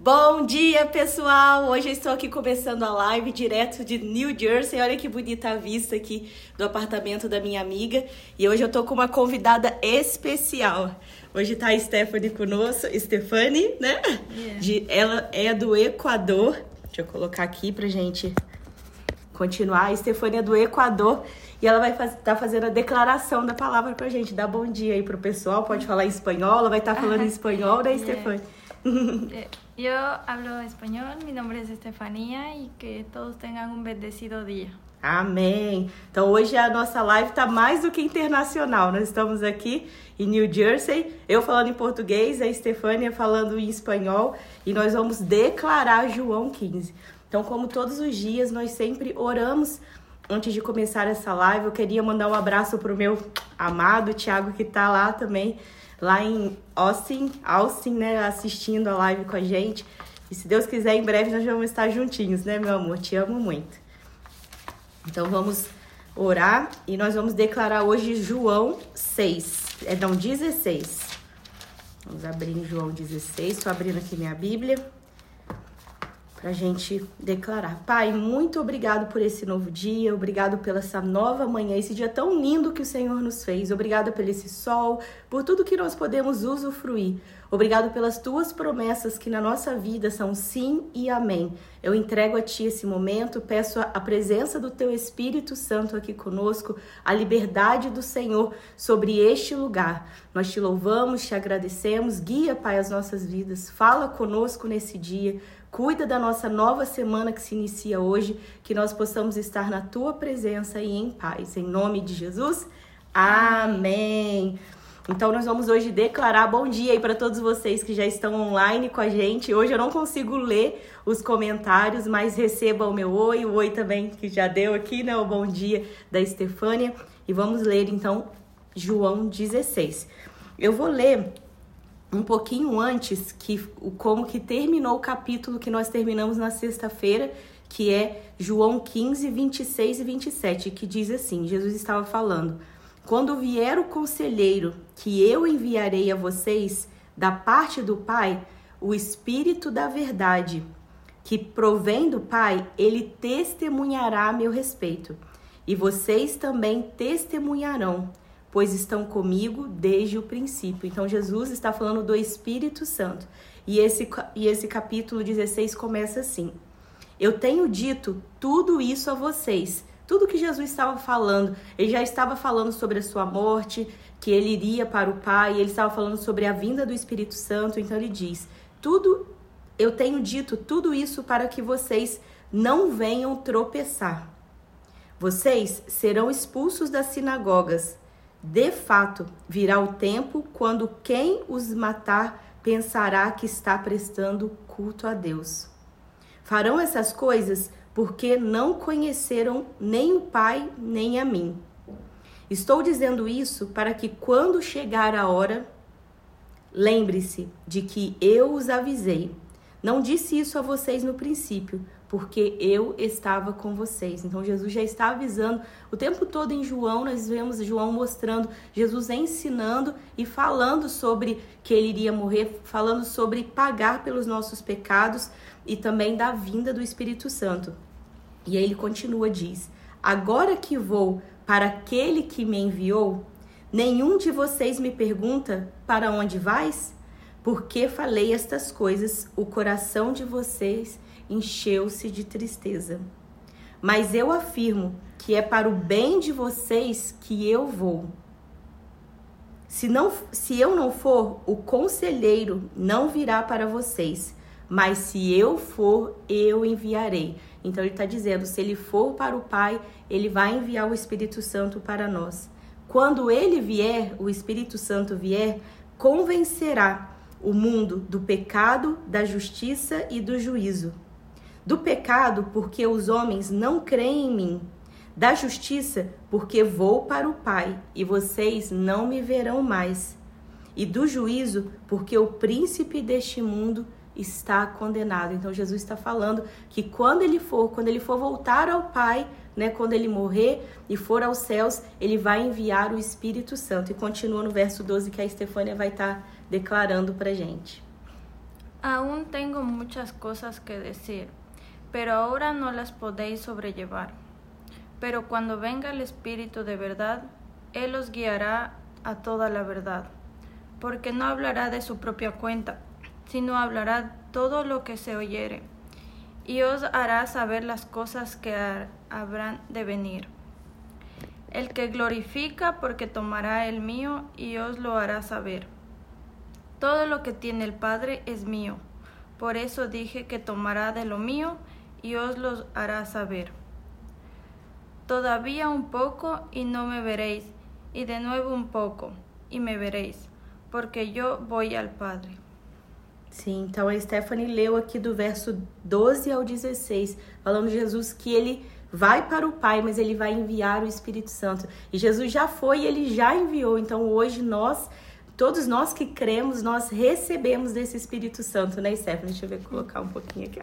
Bom dia, pessoal! Hoje eu estou aqui começando a live direto de New Jersey. Olha que bonita a vista aqui do apartamento da minha amiga. E hoje eu estou com uma convidada especial. Hoje está a Stephanie conosco, Stephanie, né? Yeah. De, ela é do Equador. Deixa eu colocar aqui pra gente continuar. A Stephanie é do Equador e ela vai estar tá fazendo a declaração da palavra pra gente. Dá bom dia aí pro pessoal. Pode falar em espanhol, ela vai estar tá falando em espanhol, né, Stephanie? Eh, yo hablo español, mi nombre es Estefanía y que todos tengan un bendecido día. Amém. Então hoje a nossa live está mais do que internacional. Nós estamos aqui em New Jersey, eu falando em português, a Estefânia falando em espanhol e nós vamos declarar João 15. Então, como todos os dias, nós sempre oramos antes de começar essa live. Eu queria mandar um abraço para o meu amado Tiago que está lá também lá em Austin, Austin, né, assistindo a live com a gente. E se Deus quiser, em breve nós vamos estar juntinhos, né, meu amor? Te amo muito. Então vamos orar e nós vamos declarar hoje João 6, é não 16. Vamos abrir em João 16, estou abrindo aqui minha Bíblia para a gente declarar. Pai, muito obrigado por esse novo dia, obrigado pela essa nova manhã, esse dia tão lindo que o Senhor nos fez. Obrigado por esse sol, por tudo que nós podemos usufruir. Obrigado pelas tuas promessas que na nossa vida são sim e amém. Eu entrego a ti esse momento, peço a presença do teu Espírito Santo aqui conosco, a liberdade do Senhor sobre este lugar. Nós te louvamos, te agradecemos, guia, Pai, as nossas vidas. Fala conosco nesse dia. Cuida da nossa nova semana que se inicia hoje, que nós possamos estar na tua presença e em paz. Em nome de Jesus. Amém. Então nós vamos hoje declarar bom dia aí para todos vocês que já estão online com a gente. Hoje eu não consigo ler os comentários, mas receba o meu oi, o oi também que já deu aqui, né? O bom dia da Estefânia. E vamos ler então João 16. Eu vou ler um pouquinho antes que como que terminou o capítulo que nós terminamos na sexta-feira, que é João 15, 26 e 27, que diz assim: Jesus estava falando: Quando vier o conselheiro que eu enviarei a vocês da parte do Pai, o Espírito da Verdade, que provém do Pai, ele testemunhará a meu respeito. E vocês também testemunharão pois estão comigo desde o princípio. Então Jesus está falando do Espírito Santo. E esse, e esse capítulo 16 começa assim: Eu tenho dito tudo isso a vocês. Tudo que Jesus estava falando, ele já estava falando sobre a sua morte, que ele iria para o Pai, ele estava falando sobre a vinda do Espírito Santo. Então ele diz: Tudo eu tenho dito tudo isso para que vocês não venham tropeçar. Vocês serão expulsos das sinagogas. De fato, virá o tempo quando quem os matar pensará que está prestando culto a Deus. Farão essas coisas porque não conheceram nem o Pai nem a mim. Estou dizendo isso para que quando chegar a hora, lembre-se de que eu os avisei. Não disse isso a vocês no princípio, porque eu estava com vocês. Então Jesus já está avisando o tempo todo em João, nós vemos João mostrando Jesus ensinando e falando sobre que ele iria morrer, falando sobre pagar pelos nossos pecados e também da vinda do Espírito Santo. E aí ele continua diz: Agora que vou para aquele que me enviou, nenhum de vocês me pergunta para onde vais? Porque falei estas coisas, o coração de vocês encheu-se de tristeza. Mas eu afirmo que é para o bem de vocês que eu vou. Se, não, se eu não for, o conselheiro não virá para vocês, mas se eu for, eu enviarei. Então ele está dizendo: se ele for para o Pai, ele vai enviar o Espírito Santo para nós. Quando ele vier, o Espírito Santo vier, convencerá o mundo do pecado, da justiça e do juízo do pecado, porque os homens não creem em mim, da justiça, porque vou para o Pai e vocês não me verão mais, e do juízo, porque o príncipe deste mundo está condenado. Então Jesus está falando que quando ele for, quando ele for voltar ao Pai, né, quando ele morrer e for aos céus, ele vai enviar o Espírito Santo. E continua no verso 12 que a Estefânia vai estar declarando para gente. Aún tengo muchas cosas que decir, pero ahora no las podéis sobrellevar. Pero cuando venga el Espíritu de verdad, Él os guiará a toda la verdad, porque no hablará de su propia cuenta, sino hablará todo lo que se oyere, y os hará saber las cosas que habrán de venir. El que glorifica porque tomará el mío y os lo hará saber. Todo lo que tiene el Padre es mío. Por eso dije que tomará de lo mío y os lo hará saber. Todavía un poco y no me veréis, y de nuevo un poco e me vereis, porque eu vou ao Padre. Sim, então a Stephanie leu aqui do verso 12 ao 16, falando de Jesus que ele vai para o Pai, mas ele vai enviar o Espírito Santo. E Jesus já foi e ele já enviou. Então hoje nós todos nós que cremos, nós recebemos desse Espírito Santo, né, Stephanie? Deixa eu ver, colocar um pouquinho aqui,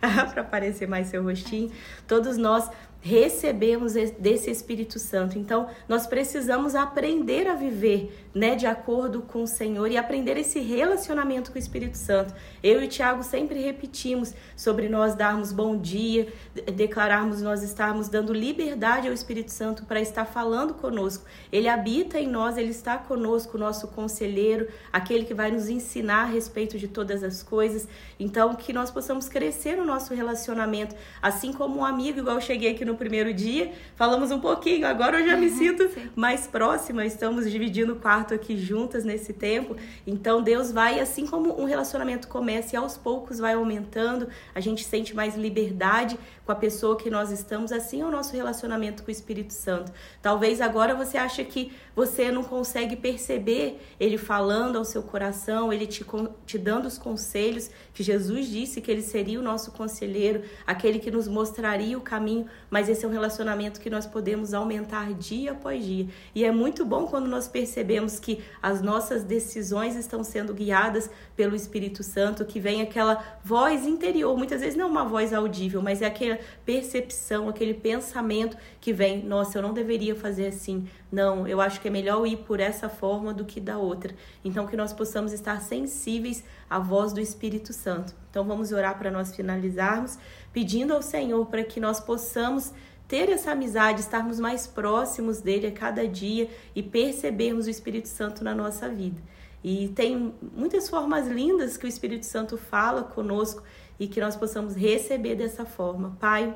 para aparecer mais seu rostinho. Todos nós recebemos desse Espírito Santo. Então, nós precisamos aprender a viver, né, de acordo com o Senhor e aprender esse relacionamento com o Espírito Santo. Eu e o Tiago sempre repetimos sobre nós darmos bom dia, declararmos nós estarmos dando liberdade ao Espírito Santo para estar falando conosco. Ele habita em nós, ele está conosco, nosso conselheiro, aquele que vai nos ensinar a respeito de todas as coisas. Então, que nós possamos crescer no nosso relacionamento, assim como um amigo, igual eu cheguei aqui no primeiro dia, falamos um pouquinho, agora eu já me uhum, sinto mais próxima, estamos dividindo o quarto aqui juntas nesse tempo. Então Deus vai, assim como um relacionamento começa e aos poucos vai aumentando, a gente sente mais liberdade com a pessoa que nós estamos, assim é o nosso relacionamento com o Espírito Santo. Talvez agora você ache que você não consegue perceber ele falando ao seu coração, ele te, te dando os conselhos que Jesus disse que ele seria o nosso conselheiro, aquele que nos mostraria o caminho, mas esse é um relacionamento que nós podemos aumentar dia após dia. E é muito bom quando nós percebemos que as nossas decisões estão sendo guiadas pelo Espírito Santo, que vem aquela voz interior, muitas vezes não uma voz audível, mas é aquela percepção, aquele pensamento que vem, nossa, eu não deveria fazer assim. Não, eu acho que é melhor ir por essa forma do que da outra. Então que nós possamos estar sensíveis à voz do Espírito Santo. Então vamos orar para nós finalizarmos, pedindo ao Senhor para que nós possamos ter essa amizade, estarmos mais próximos dele a cada dia e percebermos o Espírito Santo na nossa vida. E tem muitas formas lindas que o Espírito Santo fala conosco e que nós possamos receber dessa forma. Pai,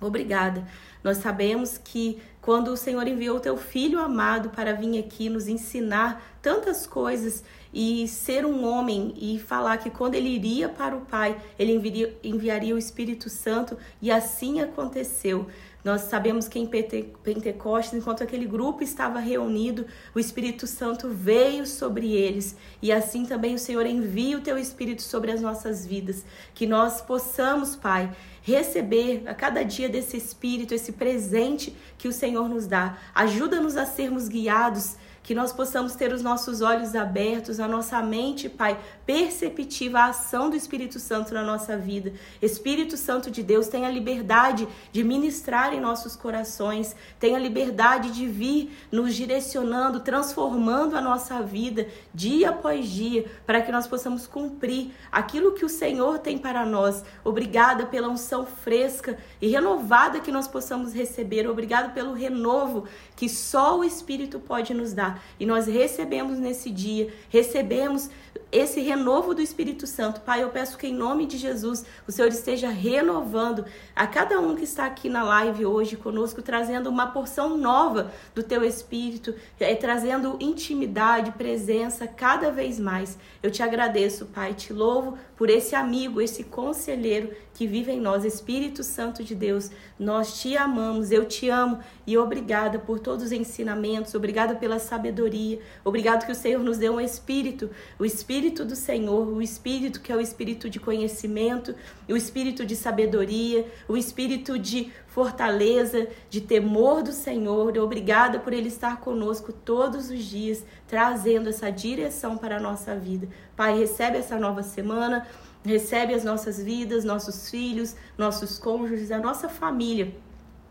obrigada. Nós sabemos que quando o Senhor enviou o teu filho amado para vir aqui nos ensinar tantas coisas e ser um homem e falar que quando ele iria para o Pai, ele enviaria, enviaria o Espírito Santo e assim aconteceu. Nós sabemos que em Pentecostes, enquanto aquele grupo estava reunido, o Espírito Santo veio sobre eles. E assim também o Senhor envia o teu Espírito sobre as nossas vidas. Que nós possamos, Pai, receber a cada dia desse Espírito, esse presente que o Senhor nos dá. Ajuda-nos a sermos guiados que nós possamos ter os nossos olhos abertos, a nossa mente, Pai, perceptiva a ação do Espírito Santo na nossa vida. Espírito Santo de Deus, tenha liberdade de ministrar em nossos corações, tenha liberdade de vir nos direcionando, transformando a nossa vida dia após dia, para que nós possamos cumprir aquilo que o Senhor tem para nós. Obrigada pela unção fresca e renovada que nós possamos receber. Obrigada pelo renovo que só o Espírito pode nos dar e nós recebemos nesse dia, recebemos esse renovo do Espírito Santo. Pai, eu peço que em nome de Jesus o Senhor esteja renovando a cada um que está aqui na live hoje conosco, trazendo uma porção nova do teu Espírito, é, trazendo intimidade, presença cada vez mais. Eu te agradeço, Pai, te louvo por esse amigo, esse conselheiro que vive em nós, Espírito Santo de Deus. Nós te amamos, eu te amo e obrigada por todos os ensinamentos, obrigada pela sabedoria, obrigado que o Senhor nos deu um espírito, o espírito do Senhor, o espírito que é o espírito de conhecimento, o espírito de sabedoria, o espírito de fortaleza, de temor do Senhor. Obrigada por Ele estar conosco todos os dias, trazendo essa direção para a nossa vida. Pai, recebe essa nova semana, recebe as nossas vidas, nossos filhos, nossos cônjuges, a nossa família.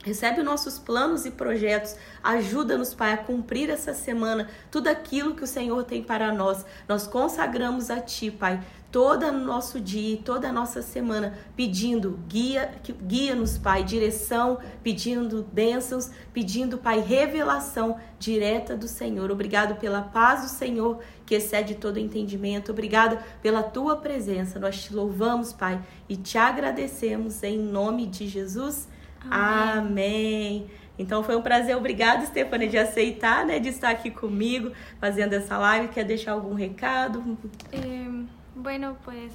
Recebe os nossos planos e projetos. Ajuda-nos, Pai, a cumprir essa semana tudo aquilo que o Senhor tem para nós. Nós consagramos a Ti, Pai, todo o nosso dia, toda a nossa semana, pedindo guia, guia-nos, Pai, direção, pedindo bênçãos, pedindo, Pai, revelação direta do Senhor. Obrigado pela paz do Senhor que excede todo entendimento. Obrigado pela tua presença. Nós te louvamos, Pai, e te agradecemos em nome de Jesus. Amém. Amém. Então foi um prazer, obrigada, Stefania, de aceitar, né, de estar aqui comigo, fazendo essa live. Quer deixar algum recado? Eh, bueno, pues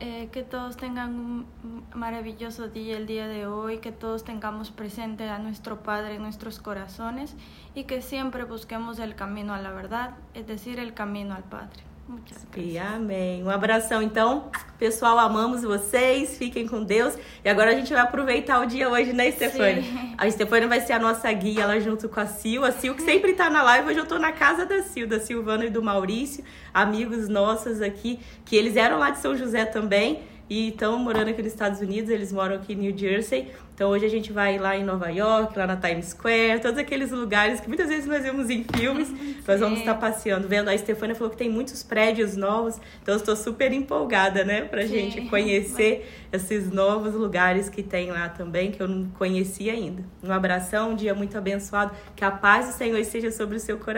eh, que todos tengan un maravilloso día el día de hoy, que todos tengamos presente a nuestro Padre en nuestros corazones y que siempre busquemos el camino a la verdad, es decir, el camino al Padre. Muchas E amém. Um abração, então. Pessoal, amamos vocês. Fiquem com Deus. E agora a gente vai aproveitar o dia hoje, né, Stefania? Sim. A Stefania vai ser a nossa guia, ela junto com a Sil. A Sil que sempre tá na live. Hoje eu tô na casa da Sil, da Silvana e do Maurício. Amigos nossos aqui, que eles eram lá de São José também e estão morando aqui nos Estados Unidos, eles moram aqui em New Jersey. Então hoje a gente vai lá em Nova York, lá na Times Square, todos aqueles lugares que muitas vezes nós vemos em filmes. nós vamos estar passeando, vendo. A Stefania falou que tem muitos prédios novos, então eu estou super empolgada, né, pra Sim. gente conhecer esses novos lugares que tem lá também, que eu não conhecia ainda. Um abração, um dia muito abençoado, que a paz do Senhor esteja sobre o seu coração.